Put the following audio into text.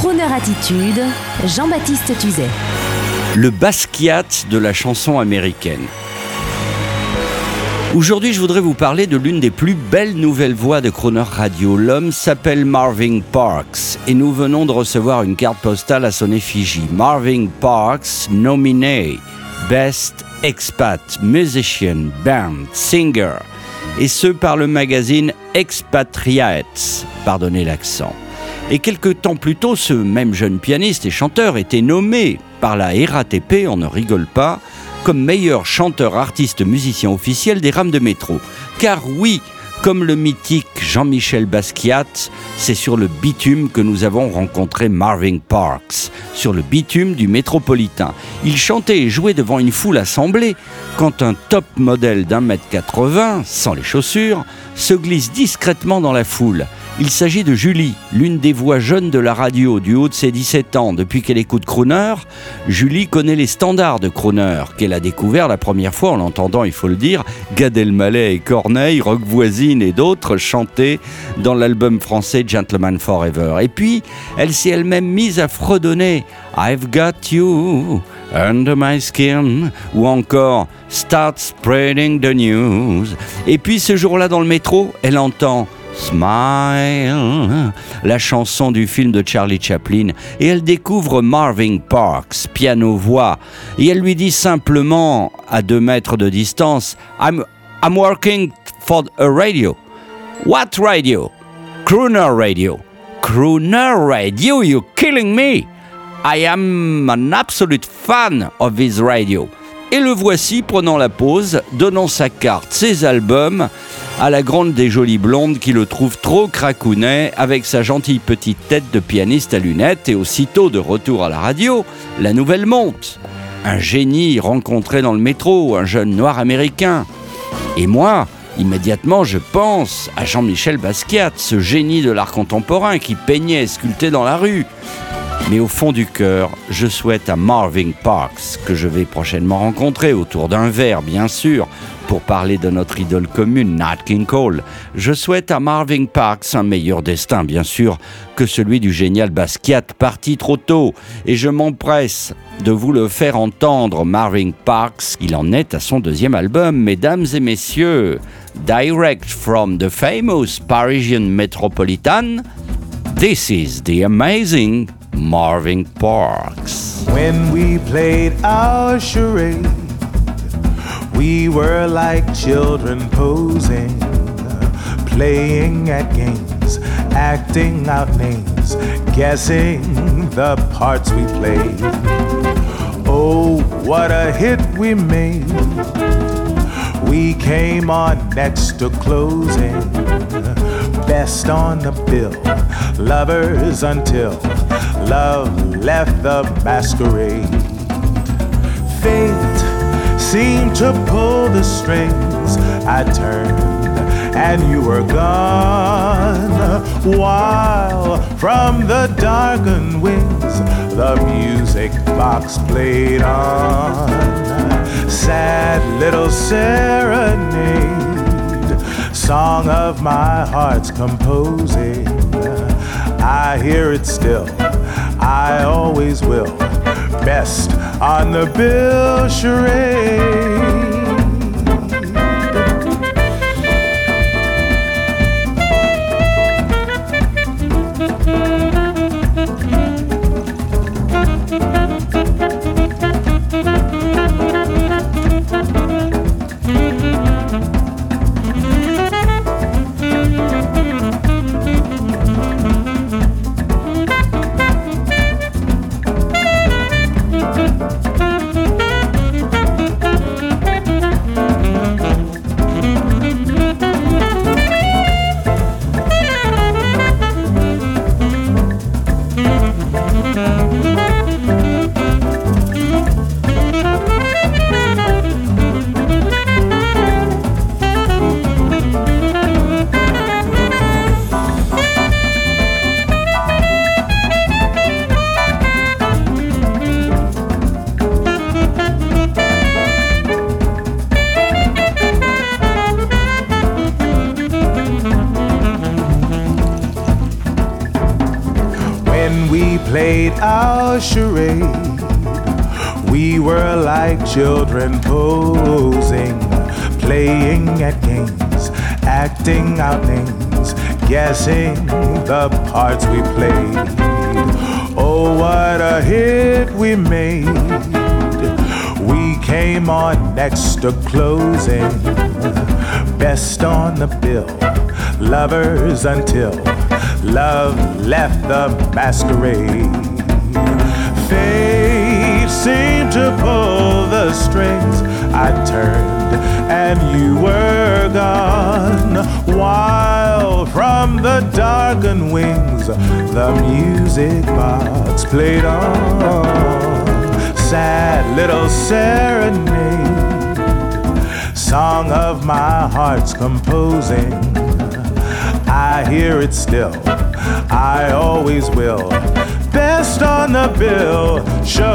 Crooner Attitude, Jean-Baptiste Tuzet. Le Basquiat de la chanson américaine. Aujourd'hui, je voudrais vous parler de l'une des plus belles nouvelles voix de Croner Radio. L'homme s'appelle Marvin Parks et nous venons de recevoir une carte postale à son effigie. Marvin Parks, nominé Best Expat Musician Band Singer, et ce par le magazine Expatriates. Pardonnez l'accent. Et quelques temps plus tôt, ce même jeune pianiste et chanteur était nommé par la RATP, on ne rigole pas, comme meilleur chanteur, artiste, musicien officiel des rames de métro. Car oui, comme le mythique Jean-Michel Basquiat, c'est sur le bitume que nous avons rencontré Marvin Parks, sur le bitume du métropolitain. Il chantait et jouait devant une foule assemblée quand un top modèle d'un mètre 80, sans les chaussures, se glisse discrètement dans la foule. Il s'agit de Julie, l'une des voix jeunes de la radio du haut de ses 17 ans. Depuis qu'elle écoute Crooner, Julie connaît les standards de Crooner, qu'elle a découvert la première fois en l'entendant, il faut le dire, Gad Elmaleh et Corneille, Rock Voisine et d'autres chanter dans l'album français Gentleman Forever. Et puis, elle s'est elle-même mise à fredonner I've got you under my skin ou encore Start spreading the news. Et puis ce jour-là dans le métro, elle entend Smile, la chanson du film de Charlie Chaplin, et elle découvre Marvin Parks, piano-voix, et elle lui dit simplement, à deux mètres de distance, I'm, I'm working for a radio. What radio? Crooner radio. Crooner radio, you're killing me? I am an absolute fan of this radio. Et le voici prenant la pause, donnant sa carte, ses albums, à la grande des jolies blondes qui le trouve trop cracounet avec sa gentille petite tête de pianiste à lunettes et aussitôt de retour à la radio, la nouvelle monte. Un génie rencontré dans le métro, un jeune noir américain. Et moi, immédiatement, je pense à Jean-Michel Basquiat, ce génie de l'art contemporain qui peignait et sculptait dans la rue. Mais au fond du cœur, je souhaite à Marvin Parks, que je vais prochainement rencontrer autour d'un verre, bien sûr, pour parler de notre idole commune, Nat King Cole. Je souhaite à Marvin Parks un meilleur destin, bien sûr, que celui du génial Basquiat, parti trop tôt. Et je m'empresse de vous le faire entendre, Marvin Parks. Il en est à son deuxième album, mesdames et messieurs. Direct from the famous Parisian Metropolitan, this is the amazing Marvin Parks. When we played our charade. We were like children posing, playing at games, acting out names, guessing the parts we played. Oh, what a hit we made! We came on next to closing, best on the bill, lovers until love left the masquerade. Fate seemed to pull the strings. I turned and you were gone. While from the darkened wings, the music box played on. Sad little song of my heart's composing. I hear it still, I always will. Best on the bill charade. Played our charade. We were like children posing, playing at games, acting out names, guessing the parts we played. Oh, what a hit we made! We came on next to closing, best on the bill, lovers until love left the masquerade. Seemed to pull the strings. I turned and you were gone. While from the darkened wings, the music box played on. Sad little serenade, song of my heart's composing. I hear it still, I always will. Best on the bill, charade.